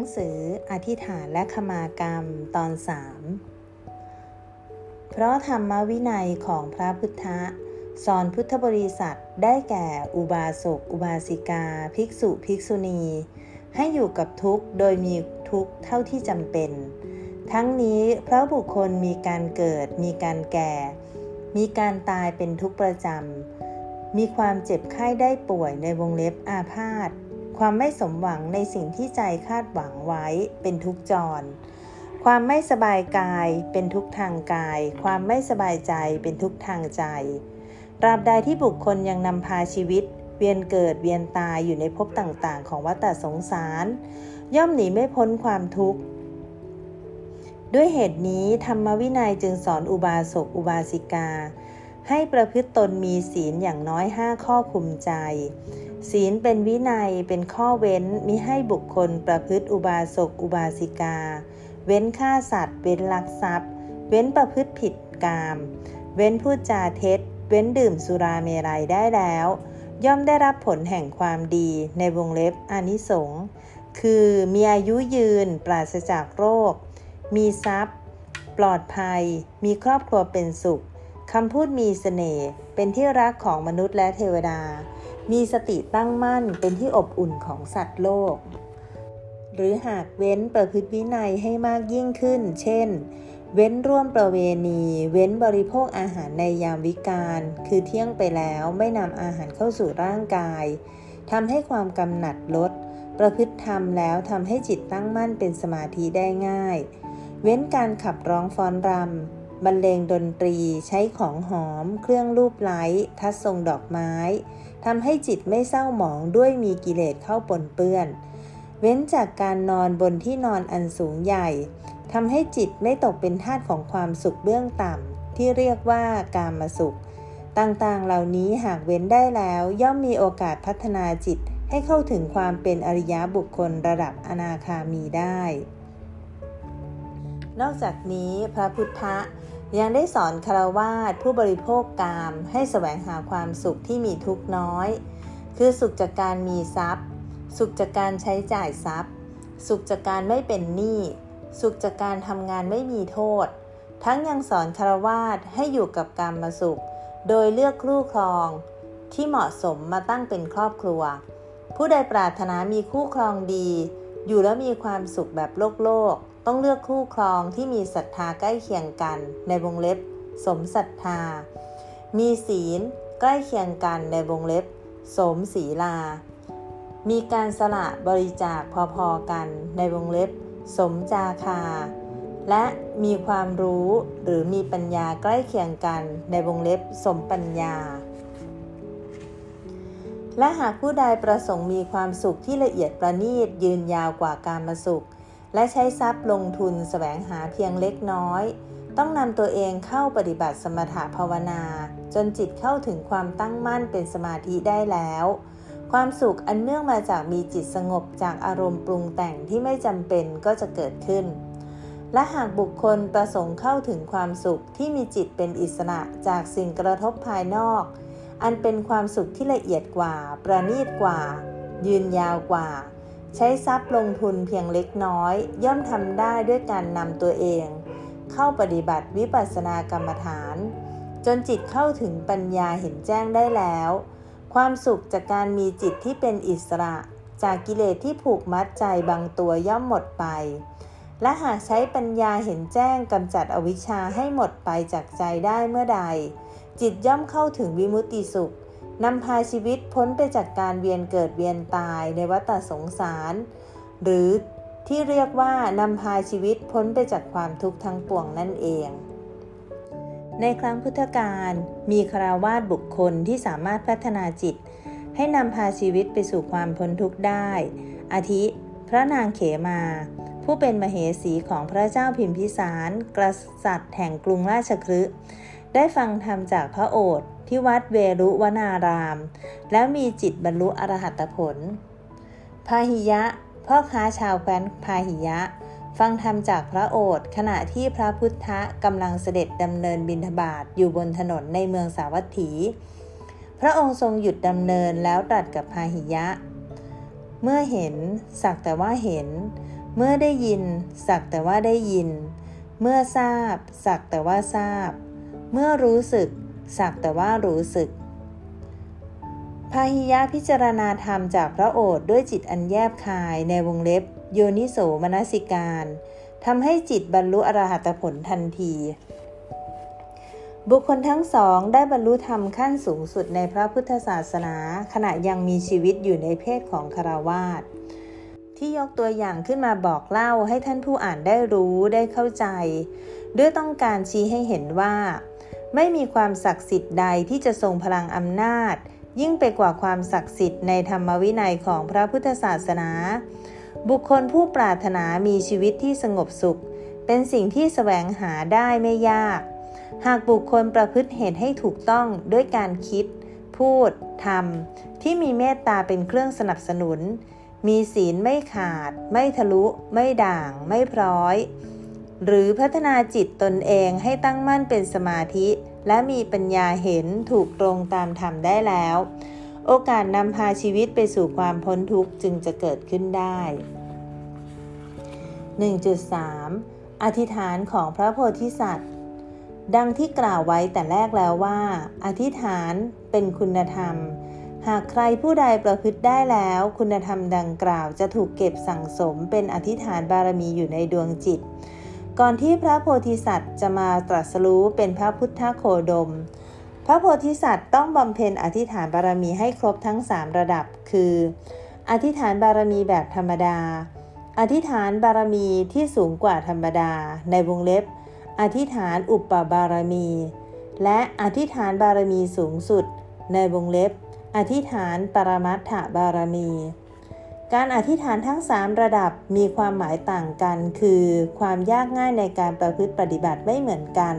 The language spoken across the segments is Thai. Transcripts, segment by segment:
ังสืออธิษฐานและขมากรรมตอนสามเพราะธรรมวินัยของพระพุทธสอนพุทธบริษัทได้แก่อุบาสกอุบาสิกา ภิกษุภิกษุณี ให้อยู่กับทุกข์โดยมีทุกข์เท่าที่จำเป็น ทั้งนี้เพราะบุคคลมีการเกิด มีการแก่ มีการตายเป็นทุกประจำมีความเจ็บไข้ได้ป่วยในวงเล็บอาพาธ ความไม่สมหวังในสิ่งที่ใจคาดหวังไว้เป็นทุกจร ความไม่สบายกายเป็นทุกทางกาย ความไม่สบายใจเป็นทุกทางใจตราบใดที่บุคคลยังนำพาชีวิต เวียนเกิดเวียนตายอยู่ในภพต่างๆ ของวัฏสงสาร ย่อมหนีไม่พ้นความทุกข์ ด้วยเหตุนี้ธรรมวินัยจึงสอนอุบาสกอุบาสิกา ให้ประพฤติตนมีศีลอย่างน้อยห้าข้อคุมใจ ศีลเป็นวินัยเป็นข้อเว้นมิให้บุคคลประพฤติอุบาสกอุบาสิกา เว้นฆ่าสัตว์ เว้นลักทรัพย์ เว้นประพฤติผิดกาม เว้นพูดจาเท็จ เว้นดื่มสุราเมรัยได้แล้ว ย่อมได้รับผลแห่งความดีในวงเล็บอนิสงส์คือมีอายุยืนปราศจากโรค มีทรัพย์ ปลอดภัย มีครอบครัวเป็นสุข คำพูดมีสเสน่ห์เป็นที่รักของมนุษย์และเทวดา มีสติตั้งมั่นเป็นที่อบอุ่นของสัตว์โลก หรือหากเว้นประพฤติวินัยให้มากยิ่งขึ้น เช่น เว้นร่วมประเวณี เว้นบริโภคอาหารในยามวิกาล คือเที่ยงไปแล้วไม่นำอาหารเข้าสู่ร่างกายทำให้ความกำหนัดลด ประพฤติธรรมแล้วทำให้จิตตั้งมั่นเป็นสมาธิได้ง่าย เว้นการขับร้องฟ้อนรำ บรรเลงดนตรีใช้ของหอม เครื่องรูปไล้ทัดทรงดอกไม้ทำให้จิตไม่เศร้าหมองด้วยมีกิเลสเข้าปนเปื้อน เว้นจากการนอนบนที่นอนอันสูงใหญ่ทำให้จิตไม่ตกเป็นทาสของความสุขเบื้องต่ำที่เรียกว่ากามสุข ต่างๆ เหล่านี้หากเว้นได้แล้วย่อมมีโอกาสพัฒนาจิตให้เข้าถึงความเป็นอริยบุคคลระดับอนาคามีได้ นอกจากนี้พระพุทธ ยังได้สอนคารวาสผู้บริโภคกามให้แสวงหาความสุขที่มีทุกน้อย คือสุขจากการมีทรัพย์ สุขจากการใช้จ่ายทรัพย์ สุขจากการไม่เป็นหนี้ สุขจากการทำงานไม่มีโทษ ทั้งยังสอนคารวาสให้อยู่กับกรรมมาสุข โดยเลือกคู่ครอง ที่เหมาะสมมาตั้งเป็นครอบครัว ผู้ใดปรารถนามีคู่ครองดี อยู่แล้วมีความสุขแบบโลกโลก ต้องเลือกคู่ครองที่มีศรัทธาใกล้เคียงกัน ในวงเล็บ สมศรัทธา มีศีลใกล้เคียงกันในวงเล็บ สมศีลา มีการสละบริจาคพอๆกันในวงเล็บ สมจาคา และมีความรู้หรือมีปัญญาใกล้เคียงกันในวงเล็บ สมปัญญาและหากผู้ใดประสงค์มีความสุขที่ละเอียดประณีตยืนยาวกว่าการมาสุข และใช้ทรัพย์ลงทุนสแสวงหาเพียงเล็กน้อย ต้องนำตัวเองเข้าปฏิบัติสมถะภาวนา จนจิตเข้าถึงความตั้งมั่นเป็นสมาธิได้แล้ว ความสุขอันเนื่องมาจากมีจิตสงบจากอารมณ์ปรุงแต่งที่ไม่จำเป็นก็จะเกิดขึ้น และหากบุคคลประสงค์เข้าถึงความสุขที่มีจิตเป็นอิสระจากสิ่งกระทบภายนอก อันเป็นความสุขที่ละเอียดกว่า ประณีตกว่า ยืนยาวกว่า ใช้ทรัพย์ลงทุนเพียงเล็กน้อย ย่อมทำได้ด้วยการนำตัวเอง เข้าปฏิบัติวิปัสสนากรรมฐาน จนจิตเข้าถึงปัญญาเห็นแจ้งได้แล้ว ความสุขจากการมีจิตที่เป็นอิสระ จากกิเลสที่ผูกมัดใจบางตัวย่อมหมดไป และหากใช้ปัญญาเห็นแจ้งกำจัดอวิชชาให้หมดไปจากใจได้เมื่อใด จิตย่อมเข้าถึงวิมุตติสุข นำพาชีวิตพ้นไปจากการเวียนเกิดเวียนตายในวัฏสงสาร หรือที่เรียกว่านำพาชีวิตพ้นไปจากความทุกข์ทั้งปวงนั่นเอง ในครั้งพุทธกาลมีคราวาสบุคคลที่สามารถพัฒนาจิต ให้นำพาชีวิตไปสู่ความพ้นทุกข์ได้ อาทิ พระนางเขมา ผู้เป็นมเหสีของพระเจ้าพิมพิสาร กษัตริย์แห่งกรุงราชคฤห์ได้ฟังธรรมจากพระโอษฐ์ ที่วัดเวรุวนาราม แล้วมีจิตบรรลุอรหัตผล พาหิยะ พ่อค้าชาวแคว้นพาหิยะ ฟังธรรมจากพระโอษฐ์ขณะที่พระพุทธกำลังเสด็จดำเนินบิณฑบาตอยู่บนถนนในเมืองสาวัตถี พระองค์ทรงหยุดดำเนินแล้วตรัสกับพาหิยะ เมื่อเห็นสักแต่ว่าเห็น เมื่อได้ยิน สักแต่ว่าได้ยิน เมื่อทราบ สักแต่ว่าทราบ เมื่อรู้สึก สักแต่ว่ารู้สึกพาหิยะพิจารณาธรรมจากพระโอษฐ์ด้วยจิตอันแยบคายในวงเล็บ โยนิโสมนสิการทำให้จิตบรรลุอรหัตผลทันที บุคคลทั้งสองได้บรรลุธรรมขั้นสูงสุดในพระพุทธศาสนา ขณะยังมีชีวิตอยู่ในเพศของคารวาสที่ยกตัวอย่างขึ้นมาบอกเล่าให้ท่านผู้อ่านได้รู้ได้เข้าใจ ด้วยต้องการชี้ให้เห็นว่า ไม่มีความศักดิ์สิทธิ์ใดที่จะทรงพลังอำนาจ ยิ่งไปกว่าความศักดิ์สิทธิ์ในธรรมวินัยของพระพุทธศาสนา บุคคลผู้ปรารถนามีชีวิตที่สงบสุข เป็นสิ่งที่แสวงหาได้ไม่ยาก หากบุคคลประพฤติเหตุให้ถูกต้องด้วยการคิด พูดทำที่มีเมตตาเป็นเครื่องสนับสนุน มีศีลไม่ขาด ไม่ทะลุ ไม่ด่าง ไม่พร้อย หรือพัฒนาจิตตนเองให้ตั้งมั่นเป็นสมาธิ และมีปัญญาเห็นถูกตรงตามธรรมได้แล้ว โอกาสนำพาชีวิตไปสู่ความพ้นทุกข์จึงจะเกิดขึ้นได้ 1.3 อธิษฐานของพระโพธิสัตว์ ดังที่กล่าวไว้แต่แรกแล้วว่า อธิษฐานเป็นคุณธรรม หากใครผู้ใดประพฤติได้แล้ว คุณธรรมดังกล่าวจะถูกเก็บสั่งสมเป็นอธิษฐานบารมีอยู่ในดวงจิต ก่อนที่พระโพธิสัตว์จะมาตรัสรู้เป็นพระพุทธโคดม พระโพธิสัตว์ต้องบำเพ็ญอธิษฐานบารมีให้ครบทั้ง 3 ระดับ คือ อธิษฐานบารมีแบบธรรมดา อธิษฐานบารมีที่สูงกว่าธรรมดา ในวงเล็บ อธิษฐานอุปบารมี และอธิษฐานบารมีสูงสุด ในวงเล็บ อธิษฐานปรมัตถบารมี การอธิษฐานทั้ง 3 ระดับมีความหมายต่างกัน คือความยากง่ายในการประพฤติปฏิบัติไม่เหมือนกัน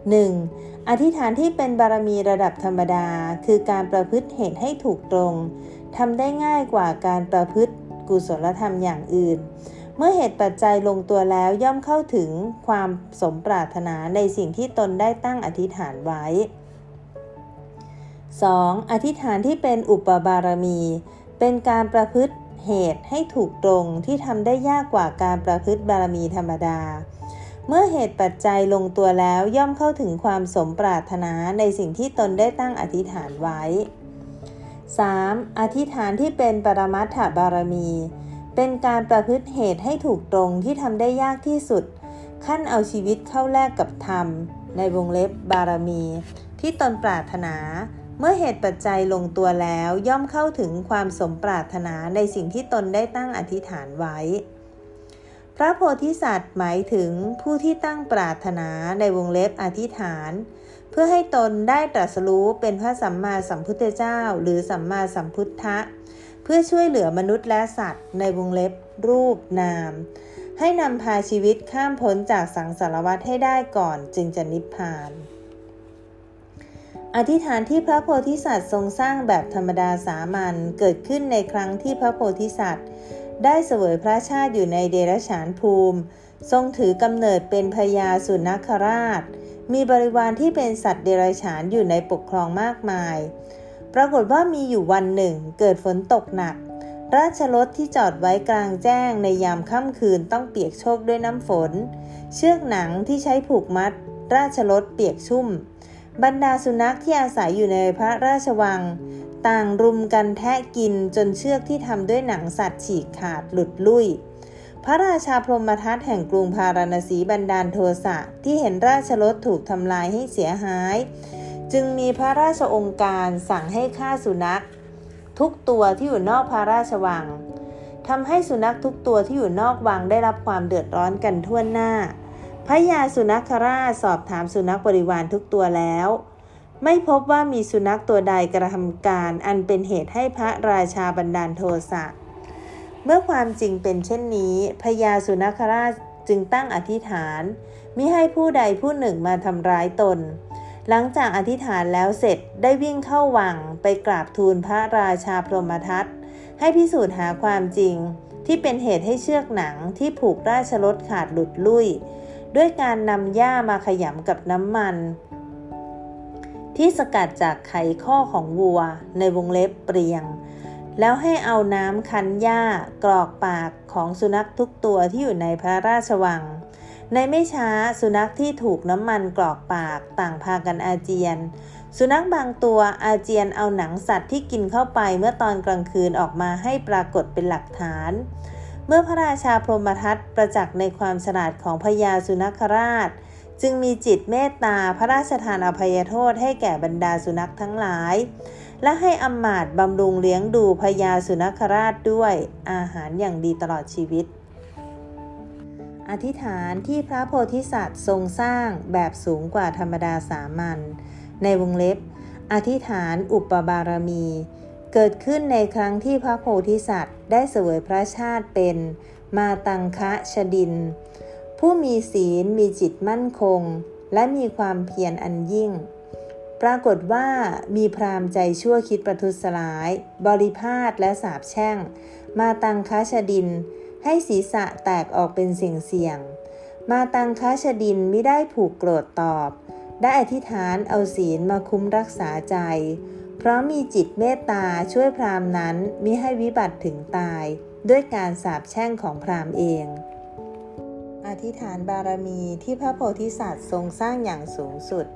1. อธิษฐานที่เป็นบารมีระดับธรรมดา คือการประพฤติเหตุให้ถูกตรงทำได้ง่ายกว่าการประพฤติกุศลธรรมอย่างอื่น เมื่อเหตุปัจจัยลงตัวแล้วย่อมเข้าถึงความสมปรารถนาในสิ่งที่ตนได้ตั้งอธิษฐานไว้ 2. อธิษฐานที่เป็นอุปบารมี เป็นการประพฤติเหตุให้ถูกตรงที่ทำได้ยากกว่าการประพฤติบารมีธรรมดา เมื่อเหตุปัจจัยลงตัวแล้วย่อมเข้าถึงความสมปรารถนาในสิ่งที่ตนได้ตั้งอธิษฐานไว้ 3. อธิษฐานที่เป็นปรมัตถบารมี เป็นการประพฤติเหตุให้ถูกตรงที่ทำได้ยากที่สุด ขั้นเอาชีวิตเข้าแลกกับธรรม ในวงเล็บบารมี ที่ตนปรารถนา เมื่อเหตุปัจจัยลงตัวแล้วย่อมเข้าถึงความสมปรารถนาในสิ่งที่ตนได้ตั้งอธิษฐานไว้ พระโพธิสัตว์หมายถึงผู้ที่ตั้งปรารถนาในวงเล็บอธิษฐาน เพื่อให้ตนได้ตรัสรู้เป็นพระสัมมาสัมพุทธเจ้า หรือสัมมาสัมพุทธะ เพื่อช่วยเหลือมนุษย์และสัตว์ ในวงเล็บรูปนาม ให้นำพาชีวิตข้ามพ้นจากสังสารวัฏให้ได้ก่อนจึงจะนิพพาน อธิษฐานที่พระโพธิสัตว์ทรงสร้างแบบธรรมดาสามัญเกิดขึ้นในครั้งที่พระโพธิสัตว์ ได้เสวยพระชาติอยู่ในเดรัจฉานภูมิ ทรงถือกำเนิดเป็นพญาสุนัขราช มีบริวารที่เป็นสัตว์เดรัจฉานอยู่ในปกครองมากมาย ปรากฏว่ามีอยู่วันหนึ่งเกิดฝนตกหนัก ราชรถที่จอดไว้กลางแจ้งในยามค่ำคืนต้องเปียกโชกด้วยน้ำฝน เชือกหนังที่ใช้ผูกมัด ราชรถเปียกชุ่ม บรรดาสุนัขที่อาศัยอยู่ในพระราชวัง ต่างรุมกันแทะกินจนเชือกที่ทำด้วยหนังสัตว์ฉีกขาดหลุดลุ่ย พระราชาพรหมทัตแห่งกรุงพาราณสีบันดาลโทสะที่เห็นราชรถถูกทำลายให้เสียหาย จึงมีพระราชองค์การสั่งให้ฆ่าสุนัข ทุกตัวที่อยู่นอกพระราชวังทำให้สุนัขทุกตัวที่อยู่นอกวังได้รับความเดือดร้อนกันทั่วหน้า พระยาสุนัขราชสอบถามสุนัขบริวารทุกตัวแล้ว ไม่พบว่ามีสุนัขตัวใดกระทำการอันเป็นเหตุให้พระราชาบันดาลโทสะ เมื่อความจริงเป็นเช่นนี้พญาสุนัขราชจึงตั้งอธิษฐานมิให้ผู้ใดผู้หนึ่งมาทำร้ายตน หลังจากอธิษฐานแล้วเสร็จได้วิ่งเข้าวังไปกราบทูลพระราชาพรหมทัตให้พิสูจน์หาความจริงที่เป็นเหตุให้เชือกหนังที่ผูกราชรถขาดหลุดลุ่ย ด้วยการนำหญ้ามาขยำกับน้ำมัน ที่สกัดจากไขข้อของวัวในวงเล็บเปรียง แล้วให้เอาน้ำคั้นหญ้ากรอกปากของสุนัขทุกตัวที่อยู่ในพระราชวัง ในไม่ช้าสุนัขที่ถูกน้ำมันกรอกปากต่างพากันอาเจียน สุนัขบางตัวอาเจียนเอาหนังสัตว์ที่กินเข้าไปเมื่อตอนกลางคืนออกมาให้ปรากฏเป็นหลักฐาน เมื่อพระราชาพรหมทัตประจักษ์ในความฉลาดของพญาสุนัขราช จึงมีจิตเมตตาพระราชทานอภัยโทษให้แก่บรรดาสุนัขทั้งหลาย และให้อำมาตย์บำรุงเลี้ยงดูพญาสุนัขราชด้วยอาหารอย่างดีตลอดชีวิต อธิษฐานที่พระโพธิสัตว์ทรงสร้างแบบสูงกว่าธรรมดาสามัญในวงเล็บ อธิษฐานอุปบารมี เกิดขึ้นในครั้งที่พระโพธิสัตว์ ได้เสวยพระชาติเป็น มาตังคะชดิน ผู้มีศีลมีจิตมั่นคง และมีความเพียรอันยิ่ง ปรากฏว่ามีพรามใจชั่วคิดประทุษร้าย บริพาทและสาบแช่ง มาตังคาชดิน ให้ศีรษะแตกออกเป็นเสียงเสียง มาตังคาชดินไม่ได้ผูกโกรธตอบ ได้อธิษฐานเอาศีลมาคุ้มรักษาใจ เพราะมีจิตเมตตาช่วยพราหมณ์นั้นมิให้วิบัติถึงตาย ด้วยการสาบแช่งของพราหมณ์เอง อธิษฐานบารมีที่พระโพธิสัตว์ทรงสร้างอย่างสูงสุด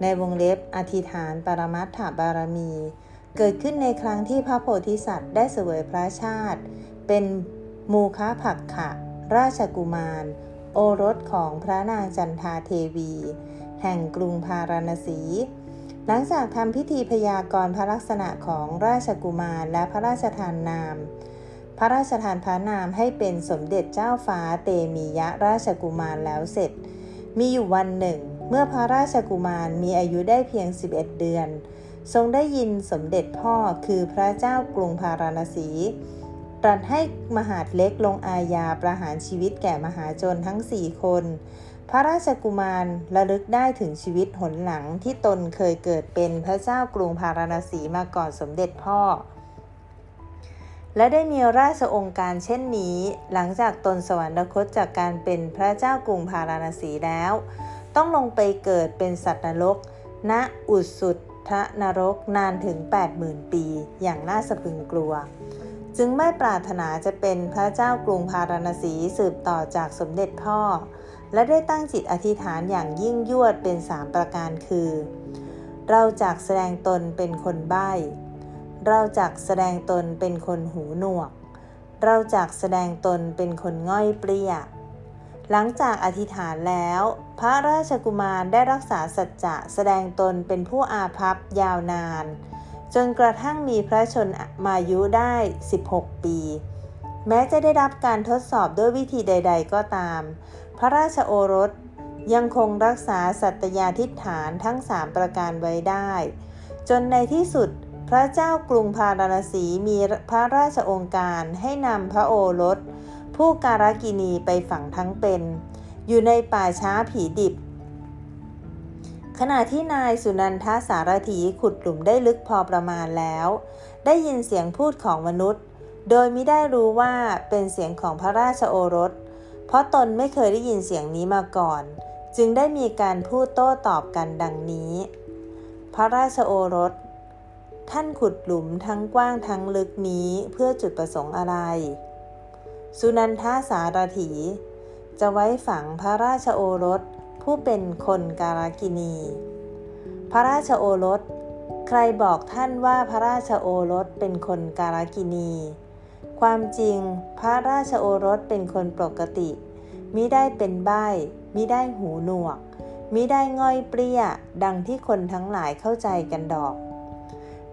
ในวงเล็บอธิษฐานปรมัตถบารมี เกิดขึ้นในครั้งที่พระโพธิสัตว์ได้เสวยพระชาติ เป็นมูค้าผักขะ ราชกุมาร โอรสของพระนางจันทาเทวี แห่งกรุงพาราณสี หลังจากทำพิธีพยากรณ์พระลักษณะของราชกุมารและพระราชทานนาม พระราชทานพระนามให้เป็นสมเด็จเจ้าฟ้าเตมียะราชกุมารแล้วเสร็จ มีอยู่วันหนึ่ง เมื่อพระราชกุมารมีอายุได้เพียง 11 เดือน ทรงได้ยินสมเด็จพ่อคือพระเจ้ากรุงพาราณสีตรัสให้มหาดเล็กลงอาญาประหารชีวิตแก่มหาชนทั้งสี่คน พระราชกุมารระลึกได้ถึงชีวิตหนหลังที่ตนเคยเกิดเป็นพระเจ้ากรุงพาราณสีมาก่อนสมเด็จพ่อ และได้มีราชองค์การเช่นนี้ หลังจากตนสวรรคตจากการเป็นพระเจ้ากรุงพาราณสีแล้ว ต้องลงไปเกิดเป็นสัตว์นรกณอุสุทธนรกนานถึง 80,000 ปีอย่างน่าสะพึงกลัวจึงไม่ปรารถนาจะเป็นพระเจ้ากรุงพาราณสีสืบต่อจากสมเด็จพ่อ และได้ตั้งจิตอธิษฐานอย่างยิ่งยวดเป็นสามประการคือ เราจากแสดงตนเป็นคนใบ้ เราจากแสดงตนเป็นคนหูหนวก เราจากแสดงตนเป็นคนง่อยเปรี้ย หลังจากอธิษฐานแล้ว พระราชกุมารได้รักษาสัจจะแสดงตนเป็นผู้อาภัพยาวนาน จนกระทั่งมีพระชนมายุได้ 16 ปี แม้จะได้รับการทดสอบด้วยวิธีใด ๆ ก็ตาม พระราชโอรสยังคงรักษาสัตยาธิฐานทั้งสามประการไว้ได้ จนในที่สุดพระเจ้ากรุงพาราณสีมีพระราชองค์การให้นำพระโอรส ผู้การกินีไปฝังทั้งเป็น อยู่ในป่าช้าผีดิบ ขณะที่นายสุนันทสารถีขุดหลุมได้ลึกพอประมาณแล้ว ได้ยินเสียงพูดของมนุษย์ โดยไม่ได้รู้ว่าเป็นเสียงของพระราชโอรส เพราะตนไม่เคยได้ยินเสียงนี้มาก่อน จึงได้มีการพูดโต้ตอบกันดังนี้ พระราชโอรส ท่านขุดหลุมทั้งกว้างทั้งลึกนี้เพื่อจุดประสงค์อะไร สุนันทาสารถี จะไว้ฝังพระราชโอรสผู้เป็นคนการกินี พระราชโอรส ใครบอกท่านว่าพระราชโอรสเป็นคนการกินี ความจริงพระราชโอรสเป็นคนปกติ มิได้เป็นใบ้มิได้หูหนวก มิได้ง่อยเปรี้ย ดังที่คนทั้งหลายเข้าใจกันดอก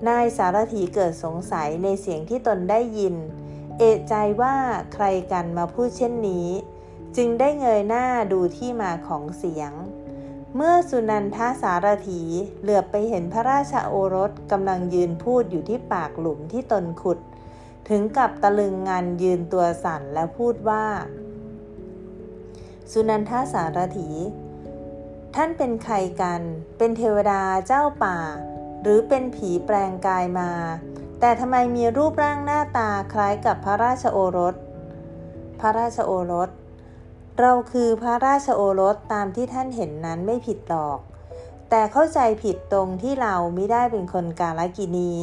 นายสารถีเกิดสงสัยในเสียงที่ตนได้ยิน เอะใจว่าใครกันมาพูดเช่นนี้ จึงได้เงยหน้าดูที่มาของเสียง เมื่อสุนันทาสารถีเหลือบไปเห็นพระราชาโอรสกำลังยืนพูดอยู่ที่ปากหลุมที่ตนขุด ถึงกับตะลึงงานยืนตัวสั่นแล้วพูดว่า สุนันทาสารถี ท่านเป็นใครกัน เป็นเทวดาเจ้าป่า หรือเป็นผีแปลงกายมา แต่ทำไมมีรูปร่างหน้าตาคล้ายกับพระราชโอรส พระราชโอรส เราคือพระราชโอรสตามที่ท่านเห็นนั้นไม่ผิดหรอก แต่เข้าใจผิดตรงที่เราไม่ได้เป็นคนกาลกินี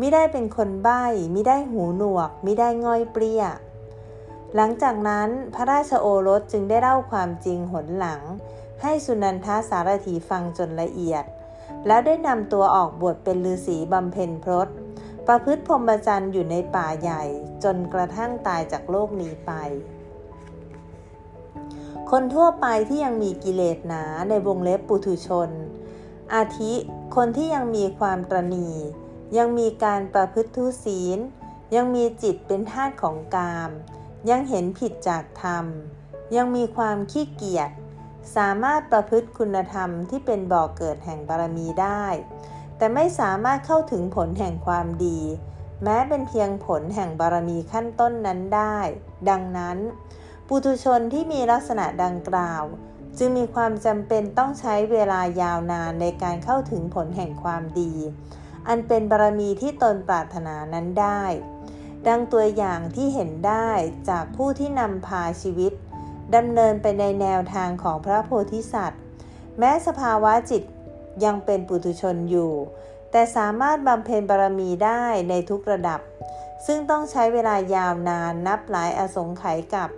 ม่ได้เป็นคนใบ้ไม่ได้หูหนวกไม่ได้ง่อยเปรี้ย หลังจากนั้นพระราชโอรสจึงได้เล่าความจริงหนหลัง ให้สุนันทาสารถีฟังจนละเอียด แล้วได้นำตัวออกบวชเป็นฤาษีบำเพ็ญพรตประพฤติพรหมจรรย์อยู่ในป่าใหญ่จนกระทั่งตายจากโลกนี้ไป คนทั่วไปที่ยังมีกิเลสหนาในวงเล็บปุถุชน อาทิคนที่ยังมีความตรณี ยังมีการประพฤติทุศีล ยังมีจิตเป็นธาตุของกาม ยังเห็นผิดจากธรรม ยังมีความขี้เกียจ สามารถประพฤติคุณธรรมที่เป็นบ่อกเกิดแห่งบารมีได้ แต่ไม่สามารถเข้าถึงผลแห่งความดี แม้เป็นเพียงผลแห่งบารมีขั้นต้นนั้นได้ ดังนั้น ปุถุชนที่มีลักษณะดังกล่าว จึงมีความจำเป็นต้องใช้เวลายาวนานในการเข้าถึงผลแห่งความดี อันเป็นบารมีที่ตนปรารถนานั้นได้ ดังตัวอย่างที่เห็นได้จากผู้ที่นำพาชีวิตดำเนินไปในแนวทางของพระโพธิสัตว์ แม้สภาวะจิตยังเป็นปุถุชนอยู่ แต่สามารถบำเพ็ญบารมีได้ในทุกระดับ ซึ่งต้องใช้เวลายาวนานนับหลายอสงไขยกับ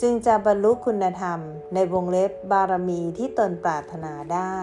จึงจะบรรลุคุณธรรมในวงเล็บบารมีที่ตนปรารถนาได้